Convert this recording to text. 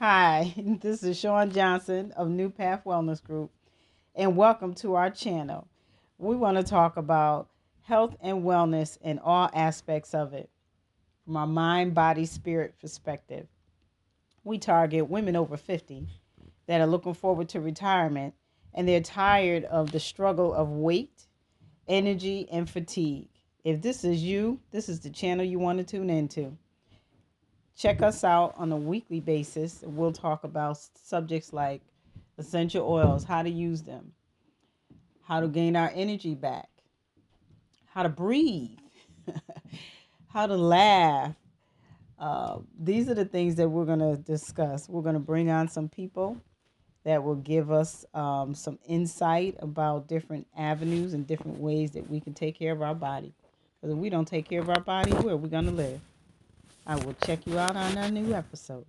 Hi, this is Sean Johnson of New Path Wellness Group, and welcome to our channel. We want to talk about health and wellness in all aspects of it from our mind, body, spirit perspective. We target women over 50 that are looking forward to retirement and they're tired of the struggle of weight, energy, and fatigue. If this is you, this is the channel you want to tune into. Check us out on a weekly basis. We'll talk about subjects like essential oils, how to use them, how to gain our energy back, how to breathe, how to laugh. Uh, these are the things that we're going to discuss. We're going to bring on some people that will give us um, some insight about different avenues and different ways that we can take care of our body. Because if we don't take care of our body, where are we going to live? I will check you out on our new episode.